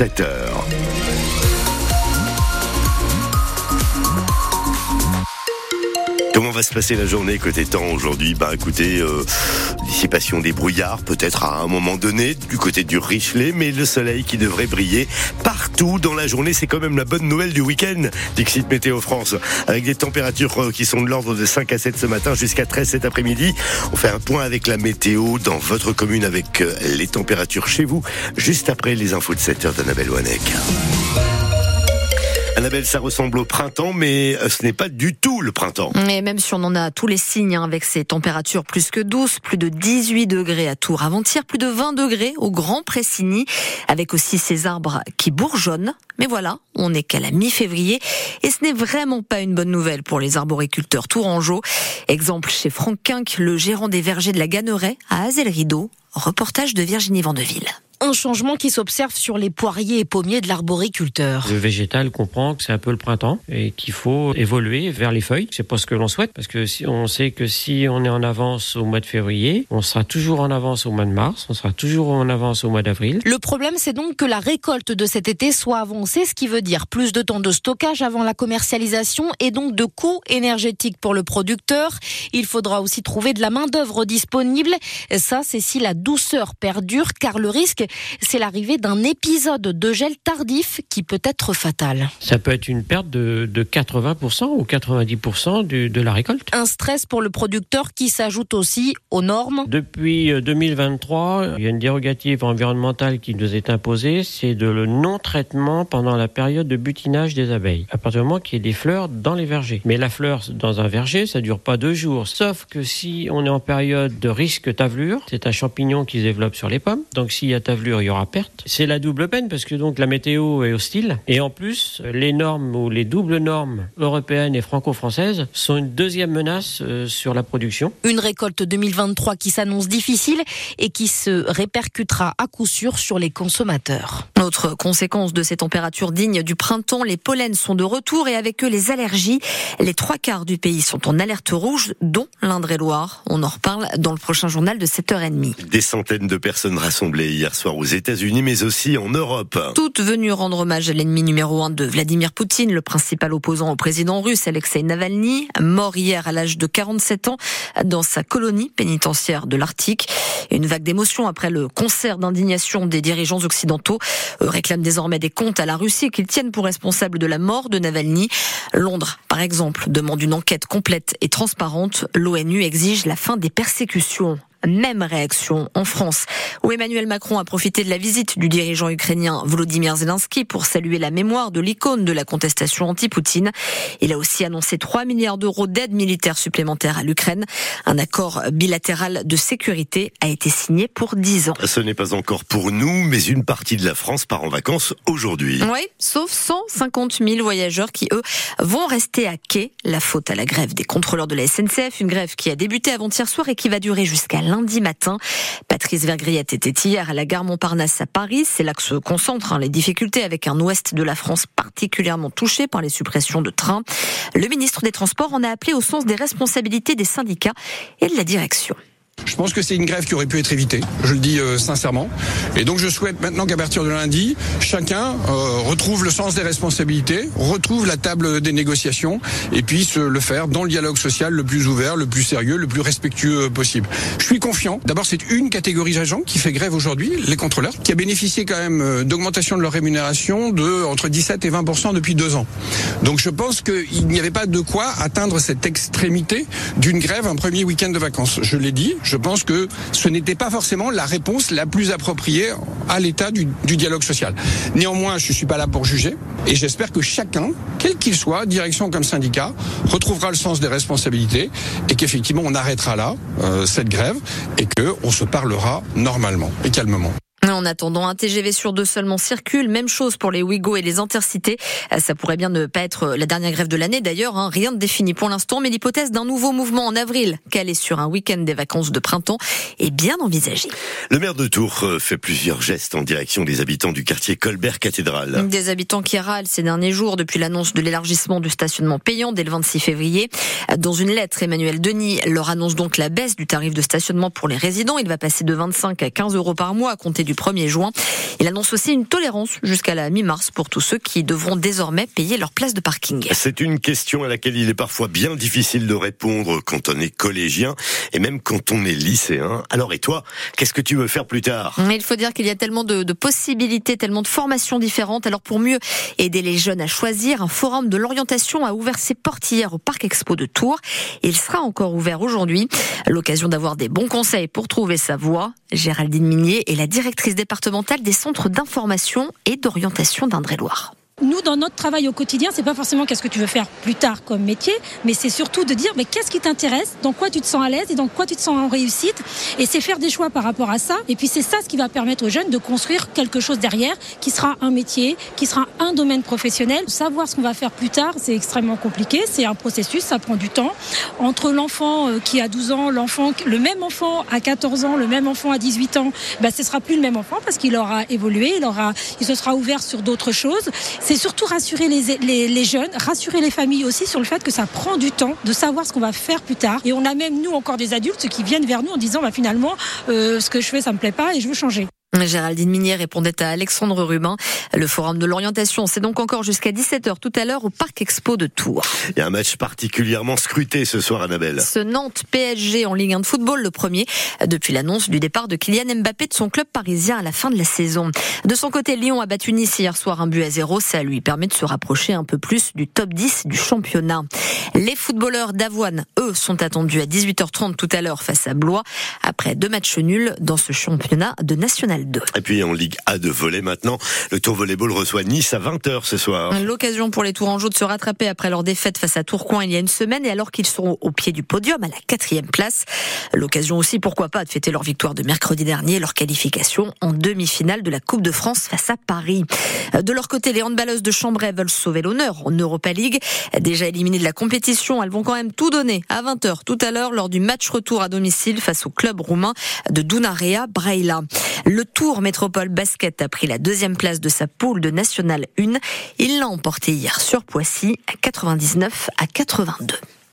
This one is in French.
7h. Comment va se passer la journée côté temps aujourd'hui? Bah écoutez, euh, dissipation des brouillards peut-être à un moment donné du côté du Richelet, mais le soleil qui devrait briller partout dans la journée, c'est quand même la bonne nouvelle du week-end, Dixit Météo France, avec des températures euh, qui sont de l'ordre de 5 à 7 ce matin jusqu'à 13 cet après-midi. On fait un point avec la météo dans votre commune avec euh, les températures chez vous, juste après les infos de 7 heures d'Annabelle Wanek. Ça ressemble au printemps, mais euh, ce n'est pas du tout le printemps. Et même si on en a tous les signes, hein, avec ces températures plus que douces, plus de 18 degrés à Tours avant-hier, plus de 20 degrés au Grand Pressigny, avec aussi ces arbres qui bourgeonnent. Mais voilà, on n'est qu'à la mi-février, et ce n'est vraiment pas une bonne nouvelle pour les arboriculteurs tourangeaux. Exemple chez Franck Quinck, le gérant des vergers de la Ganneraie à Azel-Rideau. Reportage de Virginie Vandeville un changement qui s'observe sur les poiriers et pommiers de l'arboriculteur. Le végétal comprend que c'est un peu le printemps et qu'il faut évoluer vers les feuilles. C'est pas ce que l'on souhaite parce que si on sait que si on est en avance au mois de février, on sera toujours en avance au mois de mars, on sera toujours en avance au mois d'avril. Le problème, c'est donc que la récolte de cet été soit avancée, ce qui veut dire plus de temps de stockage avant la commercialisation et donc de coûts énergétiques pour le producteur. Il faudra aussi trouver de la main-d'œuvre disponible. Ça, c'est si la douceur perdure, car le risque, c'est l'arrivée d'un épisode de gel tardif qui peut être fatal. Ça peut être une perte de, 80% ou 90% de la récolte. Un stress pour le producteur qui s'ajoute aussi aux normes. Depuis 2023, euh, il y a une dérogative environnementale qui nous est imposée, c'est de le non-traitement pendant la période de butinage des abeilles, à partir du moment qu'il y ait des fleurs dans les vergers. Mais la fleur dans un verger, ça dure pas deux jours, sauf que si on est en période de risque tavelure, c'est un champignon qui se développe sur les pommes, donc s'il y a tavelure, il y aura perte. C'est la double peine parce que donc la météo est hostile et en plus les normes ou les doubles normes européennes et franco-françaises sont une deuxième menace euh, sur la production. Une récolte 2023 qui s'annonce difficile et qui se répercutera à coup sûr sur les consommateurs. Autre conséquence de ces températures dignes du printemps, les pollens sont de retour et avec eux les allergies. Les trois quarts du pays sont en alerte rouge, dont l'Indre-et-Loire. On en reparle dans le prochain journal de 7h30. Des centaines de personnes rassemblées hier soir aux États-Unis, mais aussi en Europe. Toutes venues rendre hommage à l'ennemi numéro un de Vladimir Poutine, le principal opposant au président russe Alexei Navalny, mort hier à l'âge de 47 ans dans sa colonie pénitentiaire de l'Arctique. Une vague d'émotion après le concert d'indignation des dirigeants occidentaux réclament désormais des comptes à la Russie qu'ils tiennent pour responsable de la mort de Navalny. Londres, par exemple, demande une enquête complète et transparente. L'ONU exige la fin des persécutions même réaction en France, où Emmanuel Macron a profité de la visite du dirigeant ukrainien Volodymyr Zelensky pour saluer la mémoire de l'icône de la contestation anti-Poutine. Il a aussi annoncé 3 milliards d'euros d'aide militaire supplémentaire à l'Ukraine. Un accord bilatéral de sécurité a été signé pour 10 ans. Ce n'est pas encore pour nous, mais une partie de la France part en vacances aujourd'hui. Oui, sauf 150 000 voyageurs qui, eux, vont rester à quai. La faute à la grève des contrôleurs de la SNCF, une grève qui a débuté avant-hier soir et qui va durer jusqu'à lundi matin. Patrice Vergriette était hier à la gare Montparnasse à Paris. C'est là que se concentrent hein, les difficultés avec un ouest de la France particulièrement touché par les suppressions de trains. Le ministre des Transports en a appelé au sens des responsabilités des syndicats et de la direction. Je pense que c'est une grève qui aurait pu être évitée, je le dis euh, sincèrement. Et donc je souhaite maintenant qu'à partir de lundi, chacun euh, retrouve le sens des responsabilités, retrouve la table des négociations et puisse le faire dans le dialogue social le plus ouvert, le plus sérieux, le plus respectueux possible. Je suis confiant. D'abord, c'est une catégorie d'agents qui fait grève aujourd'hui, les contrôleurs, qui a bénéficié quand même euh, d'augmentation de leur rémunération de entre 17 et 20% depuis deux ans. Donc je pense qu'il n'y avait pas de quoi atteindre cette extrémité d'une grève un premier week-end de vacances. Je l'ai dit, pense que ce n'était pas forcément la réponse la plus appropriée à l'état du, dialogue social. Néanmoins, je ne suis pas là pour juger et j'espère que chacun, quel qu'il soit, direction comme syndicat, retrouvera le sens des responsabilités et qu'effectivement on arrêtera là euh, cette grève et qu'on se parlera normalement et calmement. En attendant, un TGV sur deux seulement circule. Même chose pour les Ouigo et les Intercités. Euh, ça pourrait bien ne pas être la dernière grève de l'année d'ailleurs. Hein. Rien de défini pour l'instant, mais l'hypothèse d'un nouveau mouvement en avril, calé sur un week-end des vacances de printemps, est bien envisagée. Le maire de Tours euh, fait plusieurs gestes en direction des habitants du quartier Colbert-Cathédrale. Des habitants qui râlent ces derniers jours depuis l'annonce de l'élargissement du stationnement payant dès le 26 février. Dans une lettre, Emmanuel Denis leur annonce donc la baisse du tarif de stationnement pour les résidents. Il va passer de 25 à 15 euros par mois à compter du 1er juin. Il annonce aussi une tolérance jusqu'à la mi-mars pour tous ceux qui devront désormais payer leur place de parking. C'est une question à laquelle il est parfois bien difficile de répondre quand on est collégien et même quand on est lycéen. Alors et toi, qu'est-ce que tu veux faire plus tard? Il faut dire qu'il y a tellement de, de possibilités, tellement de formations différentes. Alors pour mieux aider les jeunes à choisir, un forum de l'orientation a ouvert ses portes hier au Parc Expo de Tours. Il sera encore ouvert aujourd'hui. L'occasion d'avoir des bons conseils pour trouver sa voie. Géraldine Minier est la directrice départementale des centres d'information et d'orientation d'Indre-et-Loire dans notre travail au quotidien, c'est pas forcément qu'est-ce que tu veux faire plus tard comme métier, mais c'est surtout de dire mais qu'est-ce qui t'intéresse, dans quoi tu te sens à l'aise et dans quoi tu te sens en réussite. Et c'est faire des choix par rapport à ça. Et puis c'est ça ce qui va permettre aux jeunes de construire quelque chose derrière qui sera un métier, qui sera un domaine professionnel. Savoir ce qu'on va faire plus tard, c'est extrêmement compliqué. C'est un processus, ça prend du temps. Entre l'enfant euh, qui a 12 ans, l'enfant, le même enfant à 14 ans, le même enfant à 18 ans, ben, ce sera plus le même enfant parce qu'il aura évolué, il aura, il se sera ouvert sur d'autres choses c'est surtout rassurer les, jeunes, rassurer les familles aussi sur le fait que ça prend du temps de savoir ce qu'on va faire plus tard. Et on a même, nous, encore des adultes qui viennent vers nous en disant, bah, finalement, euh, ce que je fais, ça me plaît pas et je veux changer. Géraldine Minier répondait à Alexandre Rubin. Le forum de l'orientation, c'est donc encore jusqu'à 17h tout à l'heure au Parc Expo de Tours. Il y a un match particulièrement scruté ce soir, Annabelle. Ce Nantes PSG en Ligue 1 de football, le premier, depuis l'annonce du départ de Kylian Mbappé de son club parisien à la fin de la saison. De son côté, Lyon a battu Nice hier soir un but à zéro. Ça lui permet de se rapprocher un peu plus du top 10 du championnat. Les footballeurs d'Avoine, eux, sont attendus à 18h30 tout à l'heure face à Blois après deux matchs nuls dans ce championnat de National et puis en Ligue A de volley maintenant, le Tour Volleyball reçoit Nice à 20h ce soir. L'occasion pour les Tourangeaux de se rattraper après leur défaite face à Tourcoing il y a une semaine et alors qu'ils sont au pied du podium à la quatrième place. L'occasion aussi, pourquoi pas, de fêter leur victoire de mercredi dernier, leur qualification en demi-finale de la Coupe de France face à Paris. De leur côté, les handballeuses de Chambray veulent sauver l'honneur en Europa League. Déjà éliminées de la compétition, elles vont quand même tout donner à 20h tout à l'heure lors du match retour à domicile face au club roumain de Dunarea Braila. Le Tour Métropole Basket a pris la deuxième place de sa poule de National 1. Il l'a emporté hier sur Poissy à 99 à 82.